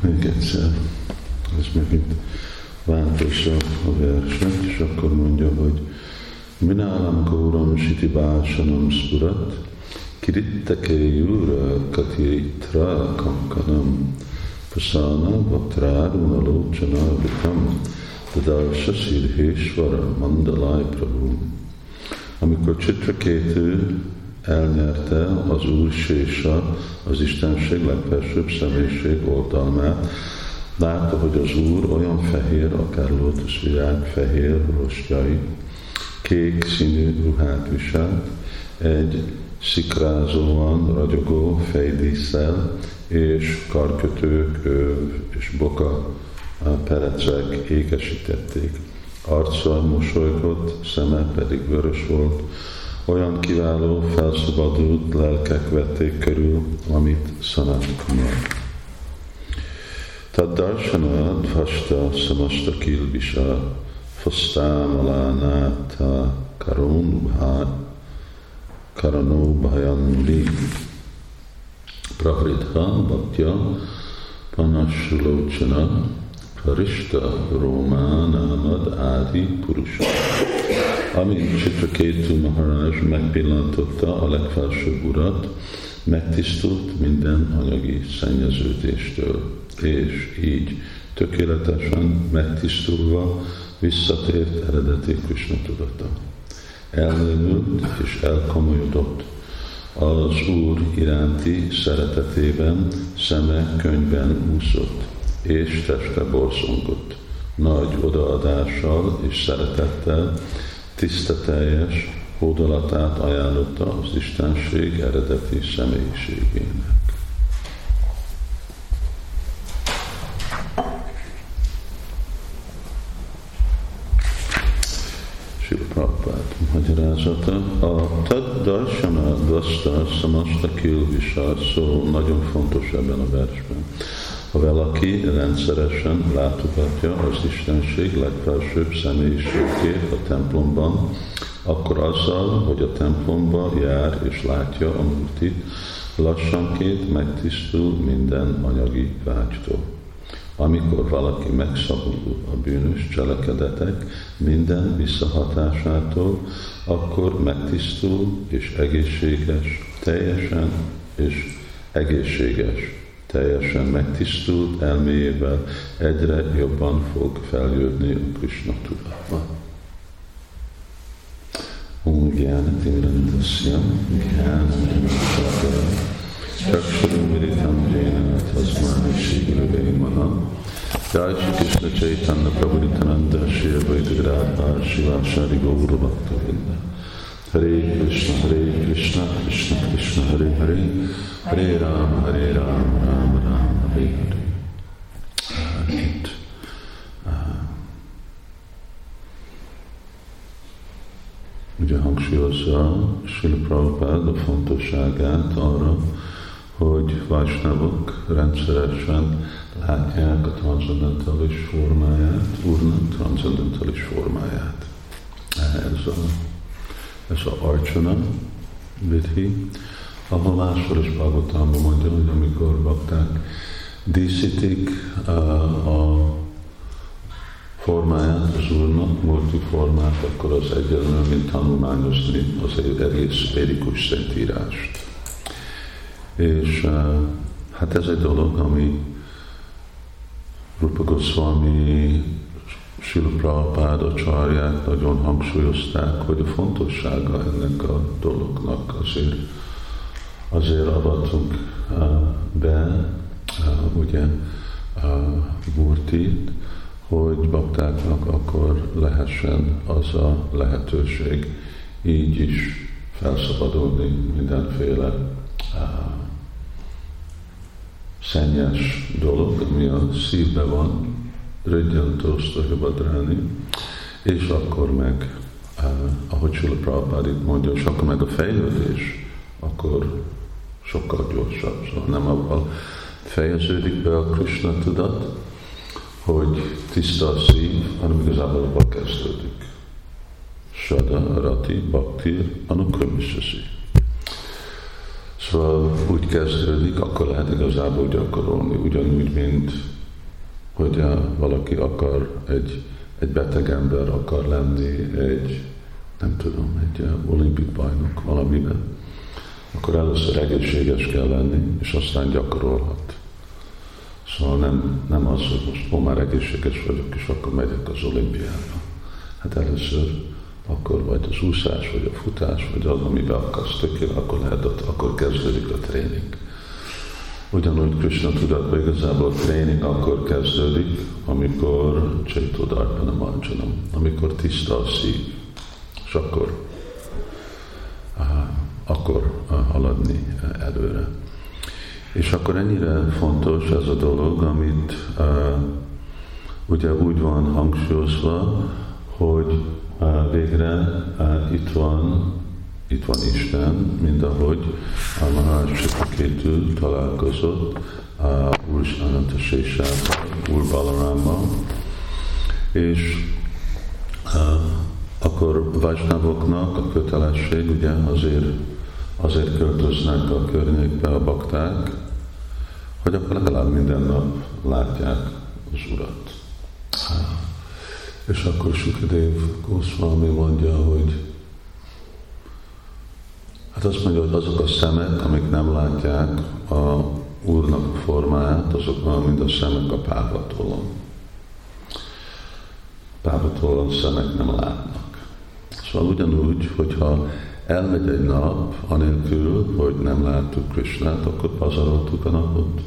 Még egyszer, ez megint változza a verset, és akkor mondja, hogy Minálam Gauram Siti Básanam Spurat, Kirittake Jura Katiritra Kankanam, Pasana Bhatraruna Lochana Vitam, Tadalsa Sirhésvara Mandalai Prabhu. Amikor Csitrakétő elnyerte az Úr Sésa, az Istenség legfelsőbb személyiség oldalmát, látta, hogy az Úr olyan fehér, akár lótuszvirág fehér rostjai, kék színű ruhát viselt, egy szikrázóan ragyogó fejdísszel, és karkötők és boka perecek ékesítették. Arca mosolygott, szeme pedig vörös volt, olyan kiváló, felszabadult lelkek vették körül, amit Sanat Kumar. Taddarshana dvasta samasta kilbisa fastámalánáta karonubhá karanobhayanli prahritha bhaktya panasulochana Parista Rómánámad Ádi Purusa. Amint Chitraketu Maharaj megpillantotta a legfelsőbb urat, megtisztult minden anyagi szennyeződéstől, és így tökéletesen megtisztulva visszatért eredeti Krishna tudata. Elmélyült és elkomolyodott az Úr iránti szeretetében, szeme könyvben úszott és teste borzongott. Nagy odaadással és szeretettel, tiszteteljes hódolatát ajánlotta az Istenség eredeti személyiségének. Prabhupád magyarázata. A Tad Darshana Dvasta Samasta szó nagyon fontos ebben a versben. Ha valaki rendszeresen látogatja az Istenség legfelsőbb személyiségét a templomban, akkor azzal, hogy a templomba jár és látja a murtit, lassanként megtisztul minden anyagi vágytól. Amikor valaki megszabadul a bűnös cselekedetek minden visszahatásától, akkor megtisztul és egészséges, teljesen és egészséges teljesen megtisztult elméjével egyre jobban fog feljönni a Krishna tudatba. Om Gyana Timirandasya Gyana Sakara Chakshara Miritam Jena Tasmani Shri Gurave Maha Jai Krishna Chaitanya Prabhu Nityananda Shri Advaita Gadadhar Shiva Shari Gaura Bhakta Vrinda Hare Krishna, Hare Krishna, Krishna Krishna, Hare Hare, Hare Ram, Hare Ram, Ram Ram, Hare Hare. Itt uh, ugye hangsúlyozza Srila Prabhupád a fontosságát arra, hogy Vajsnavok rendszeresen látják a transzendentális formáját, Úrnak transzendentális formáját. Ez a ez a arcsana vidhi, ahol máshol is Bhagavatamban mondja, hogy amikor bakták díszítik uh, a formáját az Úrnak, multi formát, akkor az egyenlő, mint tanulmányozni az egész védikus szentírást. És uh, hát ez egy dolog, ami Rupa Goswami Sila Prabhupáda csarják nagyon hangsúlyozták, hogy a fontossága ennek a dolognak azért, azért avatunk be ugye Murtit, hogy baktáknak akkor lehessen az a lehetőség így is felszabadulni mindenféle szennyes dolog, ami a szívben van, Ridjantoszta Hibadráni, és akkor meg, uh, ahogy Sula Prabhupád itt mondja, és akkor meg a fejlődés, akkor sokkal gyorsabb. Szóval nem abban fejeződik be a Krishna tudat, hogy tiszta a szív, hanem igazából abban kezdődik. Sada, Rati, Bhakti, Anukramisasi. Szóval úgy kezdődik, akkor lehet igazából gyakorolni, ugyanúgy, mint hogy valaki akar, egy, egy beteg ember akar lenni, egy, nem tudom, egy olimpik bajnok valamiben, akkor először egészséges kell lenni, és aztán gyakorolhat. Szóval nem, nem az, hogy most ó, már egészséges vagyok, és akkor megyek az olimpiára. Hát először akkor vagy az úszás, vagy a futás, vagy az, amiben akarsz tökéletes, akkor lehet, akkor kezdődik a tréning. Ugyanúgy Krishna tudatban igazából a tréning akkor kezdődik, amikor Csaitodarpana Manjanam, amikor tiszta a szív, és akkor, akkor haladni előre. És akkor ennyire fontos ez a dolog, amit uh, ugye úgy van hangsúlyozva, hogy uh, végre uh, itt van itt van Isten, mint ahogy a Maharaj Kétül találkozott a Úr Ananta Sésával, Úr Balarámmal, és uh, akkor Vajsnavoknak a kötelesség ugye azért, azért költöznek a környékbe a bakták, hogy akkor legalább minden nap látják az Urat. És akkor Sukadev Goswami mondja, hogy hát azt mondja, hogy azok a szemek, amik nem látják a Úrnak formáját, azok mint a szemek a pápatolon. Pápatolon szemek nem látnak. Szóval ugyanúgy, hogyha elmegy egy nap, anélkül, hogy nem láttuk Krisnát, akkor pazaroltuk a napot.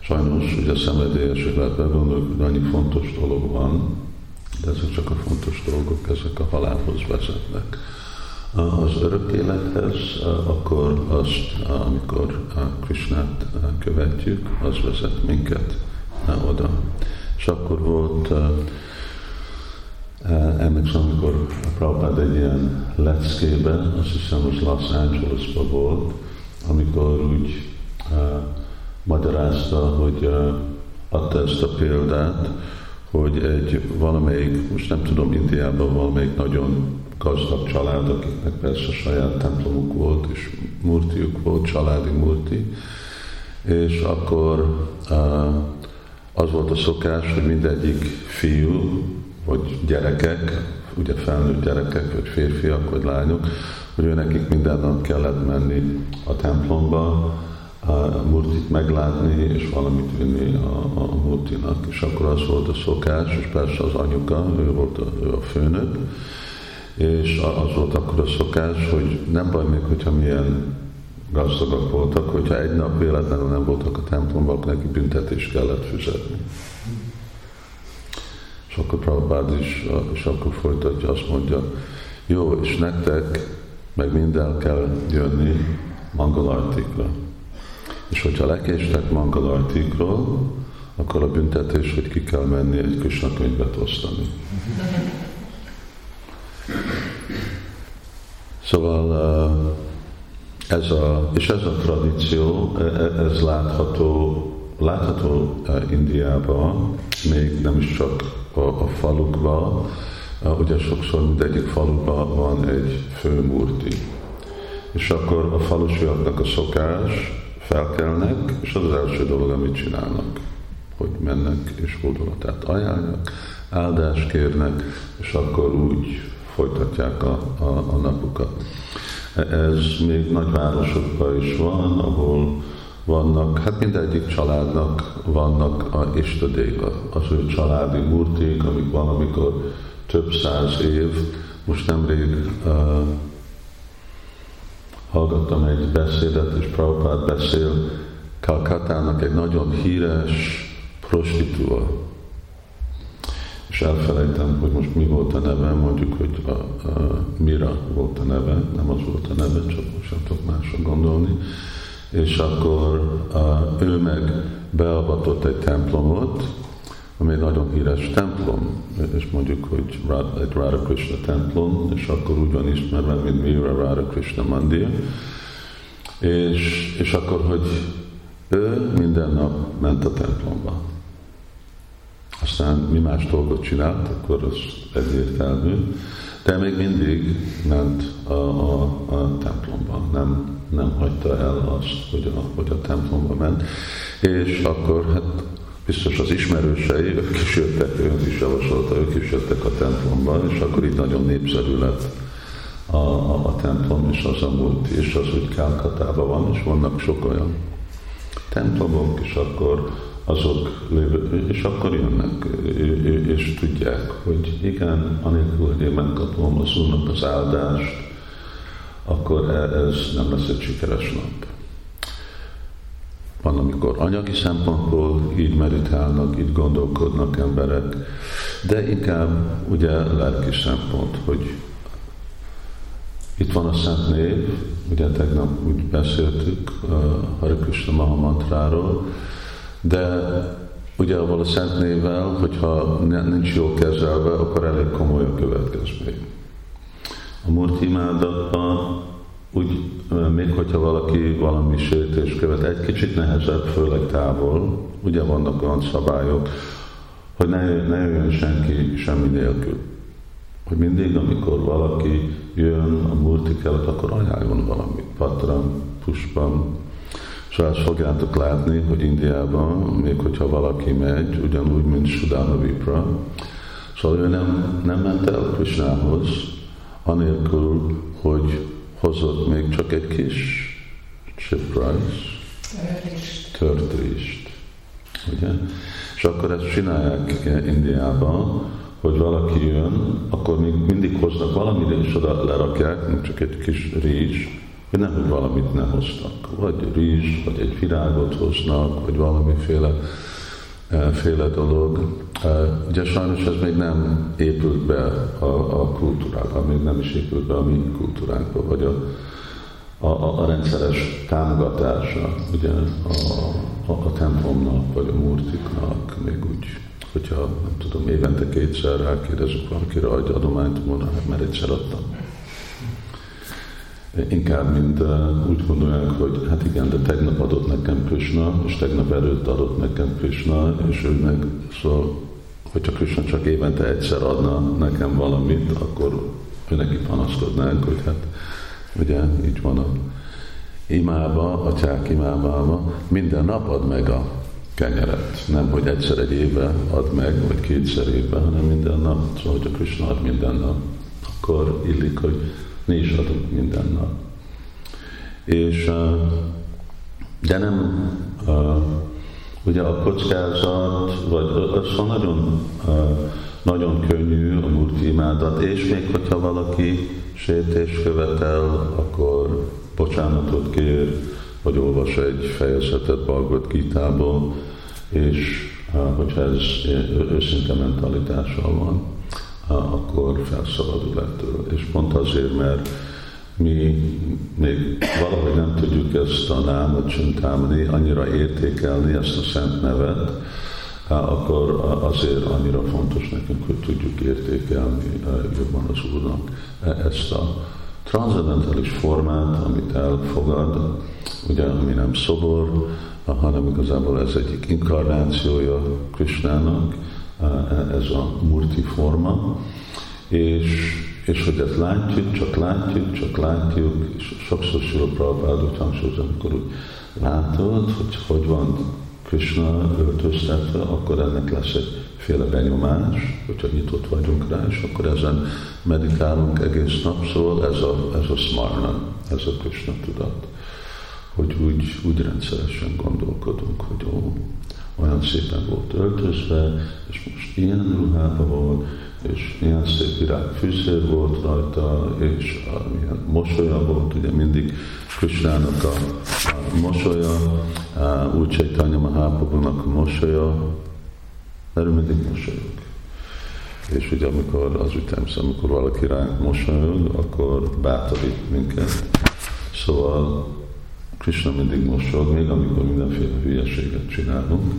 Sajnos ugye szenvedélyesek lehet begondolni, hogy annyi fontos dolog van, de ezek csak a fontos dolgok, ezek a halálhoz vezetnek. Az örök élethez, akkor azt, amikor Krisnát követjük, az vezet minket oda. És akkor volt emlékszem, amikor Prabhupád egy ilyen leckében, azt hiszem, az Los Angelesban volt, amikor úgy magyarázta, hogy adta ezt a példát, hogy egy valamelyik, most nem tudom, Indiában valamelyik nagyon gazdag család, akiknek persze saját templomuk volt, és murtiuk volt, családi murti, és akkor az volt a szokás, hogy mindegyik fiú, vagy gyerekek, ugye felnőtt gyerekek, vagy férfiak, vagy lányok, hogy ő nekik minden nap kellett menni a templomba, a murtit meglátni, és valamit vinni a, a murtinak. És akkor az volt a szokás, és persze az anyuka, ő volt a, ő a főnök, és az volt akkor a szokás, hogy nem baj még, hogyha milyen gazdagak voltak, hogyha egy nap véletlenül nem voltak a templomban, akkor neki büntetést kellett fizetni. És akkor Prabhupád is, és akkor folytatja, azt mondja, jó, és nektek meg minden kell jönni Mangalartikra. És hogyha lekéstek Mangalartikról, akkor a büntetés, hogy ki kell menni egy Krishna könyvet osztani. Szóval ez a, és ez a tradíció, e, e, ez látható, látható Indiában, még nem is csak a, a falukban, ugye sokszor mindegyik faluban van egy főmurti. És akkor a falusiaknak a szokás, felkelnek, és az az első dolog, amit csinálnak, hogy mennek és hódolatát ajánlják, áldást kérnek, és akkor úgy folytatják a, a, a napukat. Ez még nagyvárosokban is van, ahol vannak, hát mindegyik családnak vannak a istadéka, az ő családi murték, amik valamikor több száz év, most nemrég uh, hallgattam egy beszédet, és Prabhupád beszél Kalkatának egy nagyon híres prostitúa, és elfelejtem, hogy most mi volt a neve, a, a Mira volt a neve, nem az volt a neve, csak most nem tudok másra gondolni, és akkor a, ő meg beavatott egy templomot, ami egy nagyon híres templom, és mondjuk, hogy egy Radha Krishna templom, és akkor úgy van ismerve, mint Mira Radha Krishna Mandir, és, és akkor, hogy ő minden nap ment a templomba. Aztán mi más dolgot csinált, akkor az egyértelmű, de még mindig ment a, a, a templomba, nem nem hagyta el azt, hogy a, hogy a templomba ment. És akkor hát biztos az ismerősei, ők is jöttek, ők is javasolta, ők is jöttek a templomba, és akkor így nagyon népszerű lett a, a, a templom, és az a múlt, és az, hogy Kálkatában van, és vannak sok olyan templomok, és akkor azok lévő, és akkor jönnek, és tudják, hogy igen, anélkül, hogy én megkapom az Úrnak az áldást, akkor e, ez nem lesz egy sikeres nap. Van, amikor anyagi szempontból így meditálnak, így gondolkodnak emberek, de inkább ugye lelki szempont, hogy itt van a Szent Név, ugye tegnap úgy beszéltük uh, Hare Krishna Mahamantráról, de ugye a Szent Névvel, hogyha nincs jól kezelve, akkor elég komoly a következmény. A Murti imádatban úgy, még hogyha valaki valami sértés követ, egy kicsit nehezebb, főleg távol, ugye vannak olyan szabályok, hogy ne, ne jöjjön senki semmi nélkül. Hogy mindig, amikor valaki jön a murtik előtt, akkor ajánljon valamit, patram, puspam. Szóval ezt fogjátok látni, hogy Indiában, még hogyha valaki megy, ugyanúgy, mint Sudana Vipra, szóval ő nem, nem ment el Krishnához, anélkül, hogy hozott még csak egy kis chip-rice, törtést. Ugye? És akkor ezt csinálják Indiában, hogy valaki jön, akkor még mindig hoznak valamit, és oda lerakják, nem csak egy kis rizs, hogy nehogy valamit ne hoztak. Vagy rizs, vagy egy virágot hoznak, vagy valamiféle e, féle dolog. E, ugye sajnos ez még nem épült be a, a kultúrába, még nem is épült be a mi kultúránkba, vagy a, a, a rendszeres támogatása ugye a, a, a templomnak, vagy a murtiknak, még úgy hogyha nem tudom, évente kétszer rákérdezünk valakire, adja adományt, mondja, hát mert egyszer adtam. Inkább, mint úgy gondolják, hogy hát igen, de tegnap adott nekem Krishna, és tegnap előtt adott nekem Krishna, és ő meg, szóval, hogyha Krishna csak évente egyszer adna nekem valamit, akkor ő neki panaszkodnánk, hogy hát ugye így van a imába, atyák imába, minden nap ad meg a kenyeret. Nem, hogy egyszer egy éve ad meg, vagy kétszer évben, hanem minden nap. Szóval, hogy a Krishna ad minden nap, akkor illik, hogy mi is adunk minden nap. És, de nem, ugye a kockázat, vagy az szóval nagyon, nagyon könnyű a murti imádat, és még hogyha valaki sértés követel, akkor bocsánatot kér, vagy olvas egy fejezetet Bhagavad Gita-ból, és hogyha ez őszinte mentalitással van, akkor felszabadul ettől. És pont azért, mert mi még valahogy nem tudjuk ezt a námot csintámni, annyira értékelni ezt a szent nevet, akkor azért annyira fontos nekünk, hogy tudjuk értékelni jobban az Úrnak ezt a transzendentális formát, amit elfogad, ugye, ami nem szobor, hanem igazából ez egyik inkarnációja Krishnának, ez a murti forma, és, és hogy ezt látjuk, csak látjuk, csak látjuk, és sokszor Sila Prabhupád úgy hangsúlyozza, amikor úgy látod, hogy hogy van Krishna öltöztetve, akkor ennek lesz egy féle benyomás, hogyha nyitott vagyunk rá, és akkor ezen meditálunk egész nap, szóval ez a, ez a smarna, ez a Krishna tudat hogy úgy, úgy rendszeresen gondolkodunk, hogy ó, olyan szépen volt öltözve, és most ilyen ruhában volt, és ilyen szép virág fűszér volt rajta, és milyen mosolya volt, ugye mindig Krisnának a, a mosolya, úgy Chaitanya Mahaprabhu-nak a mosolya, mert mindig mosolyog. És ugye amikor az ütemsz, amikor valaki ránk mosolyog, akkor bátorít minket. Szóval Krishna mindig mosolyog, még amikor mindenféle hülyeséget csinálunk,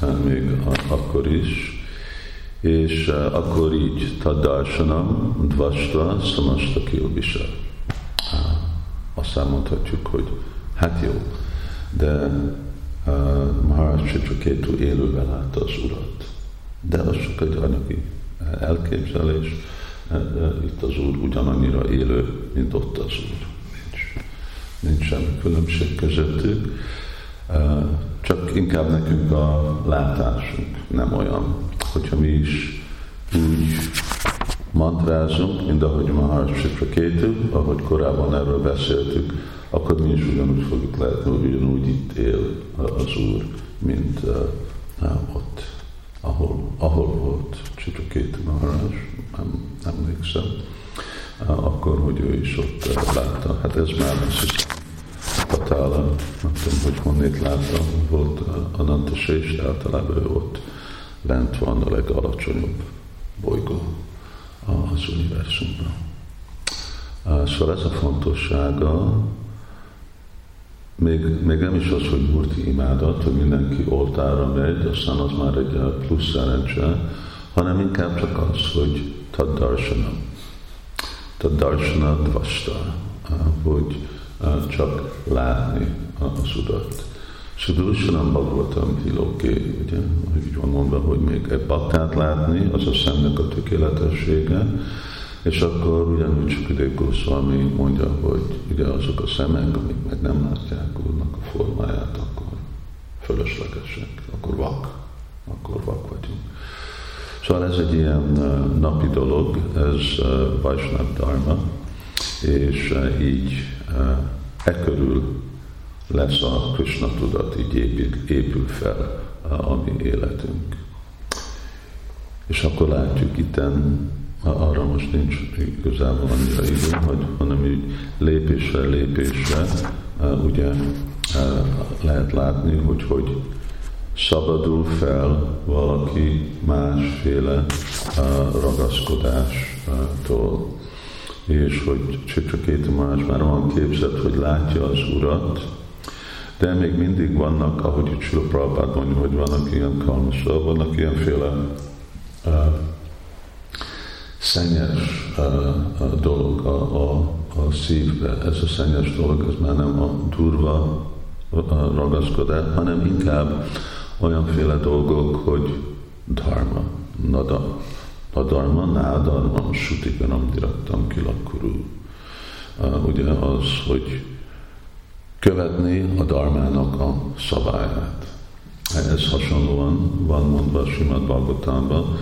hát még akkor is. És uh, akkor így tadarsanam, dvasta, samasta kilbisa. Azt mondhatjuk, hogy hát jó, de uh, Maharaj Chitraketu élővel látta az urat. De az csak egy anyagi elképzelés, itt az úr ugyanannyira élő, mint ott az úr. Nincs semmi különbség közöttük, csak inkább nekünk a látásunk nem olyan, hogyha mi is úgy mantrázunk, mint ahogy Maharaj Prakétu, ahogy korábban erről beszéltük, akkor mi is ugyanúgy fogjuk látni, hogy ugyanúgy itt él az Úr, mint ott, ahol, ahol volt Csitrakétu Maharaj, nem emlékszem, uh, akkor, hogy ő is ott látta. Hát ez már hiszem, Patála, nem tudom, hogy honnét látta, volt uh, Ananta Sés, általában ő ott lent van a legalacsonyabb bolygó az univerzumban. Szóval ez a fontossága, még, még nem is az, hogy murti imádat, hogy mindenki oltára megy, aztán az már egy plusz szerencse, hanem inkább csak az, hogy tad darsana. Tad darsana dvasta, hogy csak látni az urat. Sudusanam Bhagavatam Tiloké, ugye, így van mondva, hogy még egy baktát látni, az a szemnek a tökéletessége, és akkor ugyanúgy Sukadév Goswami mondja, hogy ugye azok a szemek, amik meg nem látják úrnak a formáját, akkor fölöslegesek, akkor vak, akkor vak vagyunk. Szóval ez egy ilyen napi dolog, ez Vaisnav Dharma, és így e körül lesz a Krishna tudat, így épül, épül fel a mi életünk. És akkor látjuk itten, arra most nincs igazából annyira idő, hogy, hanem így lépésre, lépésre ugye lehet látni, hogy hogy szabadul fel valaki másféle ragaszkodástól. És hogy Csitrakéti más már van képzett, hogy látja az Urat, de még mindig vannak, ahogy itt Sula Prabhupád mondja, hogy vannak ilyen kalmasok, vannak ilyenféle uh, szennyes uh, dolog a, a, a szívbe. Ez a szennyes dolog, ez már nem a durva ragaszkodás, hanem inkább olyanféle dolgok, hogy dharma, nada, nadarma, nádarma, sutiganam dirattam kilakuru. Uh, ugye az, hogy követni a darmának a szabályát. Ez hasonlóan van mondva Simad Bhagavatamban,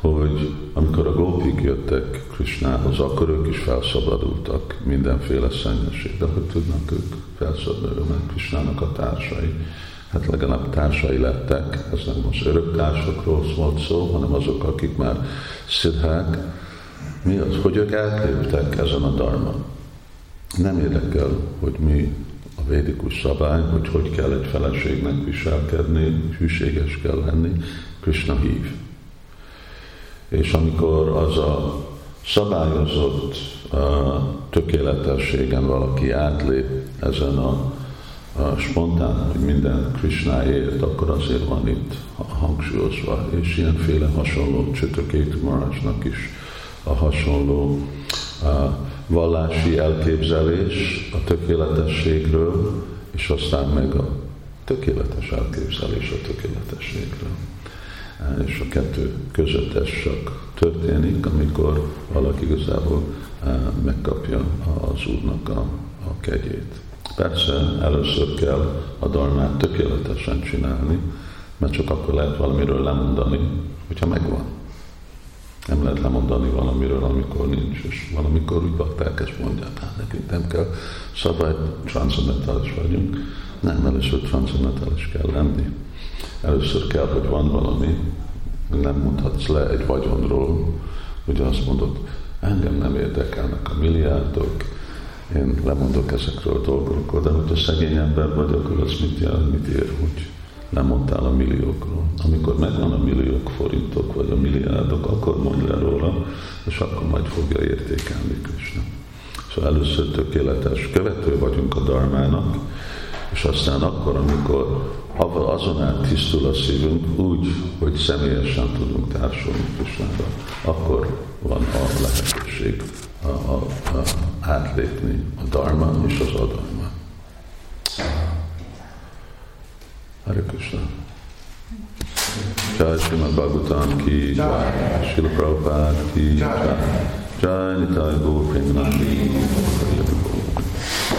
hogy amikor a gópik jöttek Krishnához, akkor ők is felszabadultak mindenféle szennyesség. De hogy tudnak ők felszabadulni, mert Krishnának a társai, hát legalább társai lettek, ez nem most örök társakról volt szó, hanem azok, akik már szidhák. Mi az, hogy ők elképtek ezen a darman. Nem érdekel, hogy mi a védikus szabály, hogy hogy kell egy feleségnek viselkedni, hűséges kell lenni, Krishna hív. És amikor az a szabályozott uh, tökéletességen valaki átlép ezen a, a spontán, hogy minden Krishnáért, akkor azért van itt hangsúlyozva, és ilyenféle hasonló Csötökét Marásnak is a hasonló uh, vallási elképzelés a tökéletességről, és aztán meg a tökéletes elképzelés a tökéletességről. És a kettő között ez csak történik, amikor valaki igazából eh, megkapja az Úrnak a, a kegyét. Persze először kell a darmát tökéletesen csinálni, mert csak akkor lehet valamiről lemondani, hogyha megvan. Nem lehet lemondani valamiről, amikor nincs, és valamikor úgy bakták ezt mondják, hát nekünk nem kell szabály, transzendentális vagyunk. Nem, először transzendentális kell lenni. Először kell, hogy van valami, nem mondhatsz le egy vagyonról, hogy azt mondod, engem nem érdekelnek a milliárdok, én lemondok ezekről a dolgokról, de hogyha szegény ember vagy, akkor az mit jelent, mit ér, hogy lemondtál a milliókról. Amikor megvan a milliók forintok, vagy a milliárdok, akkor és akkor majd fogja értékelni Krishna. Szóval először tökéletes követő vagyunk a darmának, és aztán akkor, amikor azon át tisztul a szívünk, úgy, hogy személyesen tudunk társulni Krishnára, akkor van a lehetőség a, a, a, átlépni a dharma és az adalma. Hare Krishna. Jai Srimad Bhagavatam ki Jai, Srila Prabhupada ki Jai, Jai Nitai Gaur Premanandi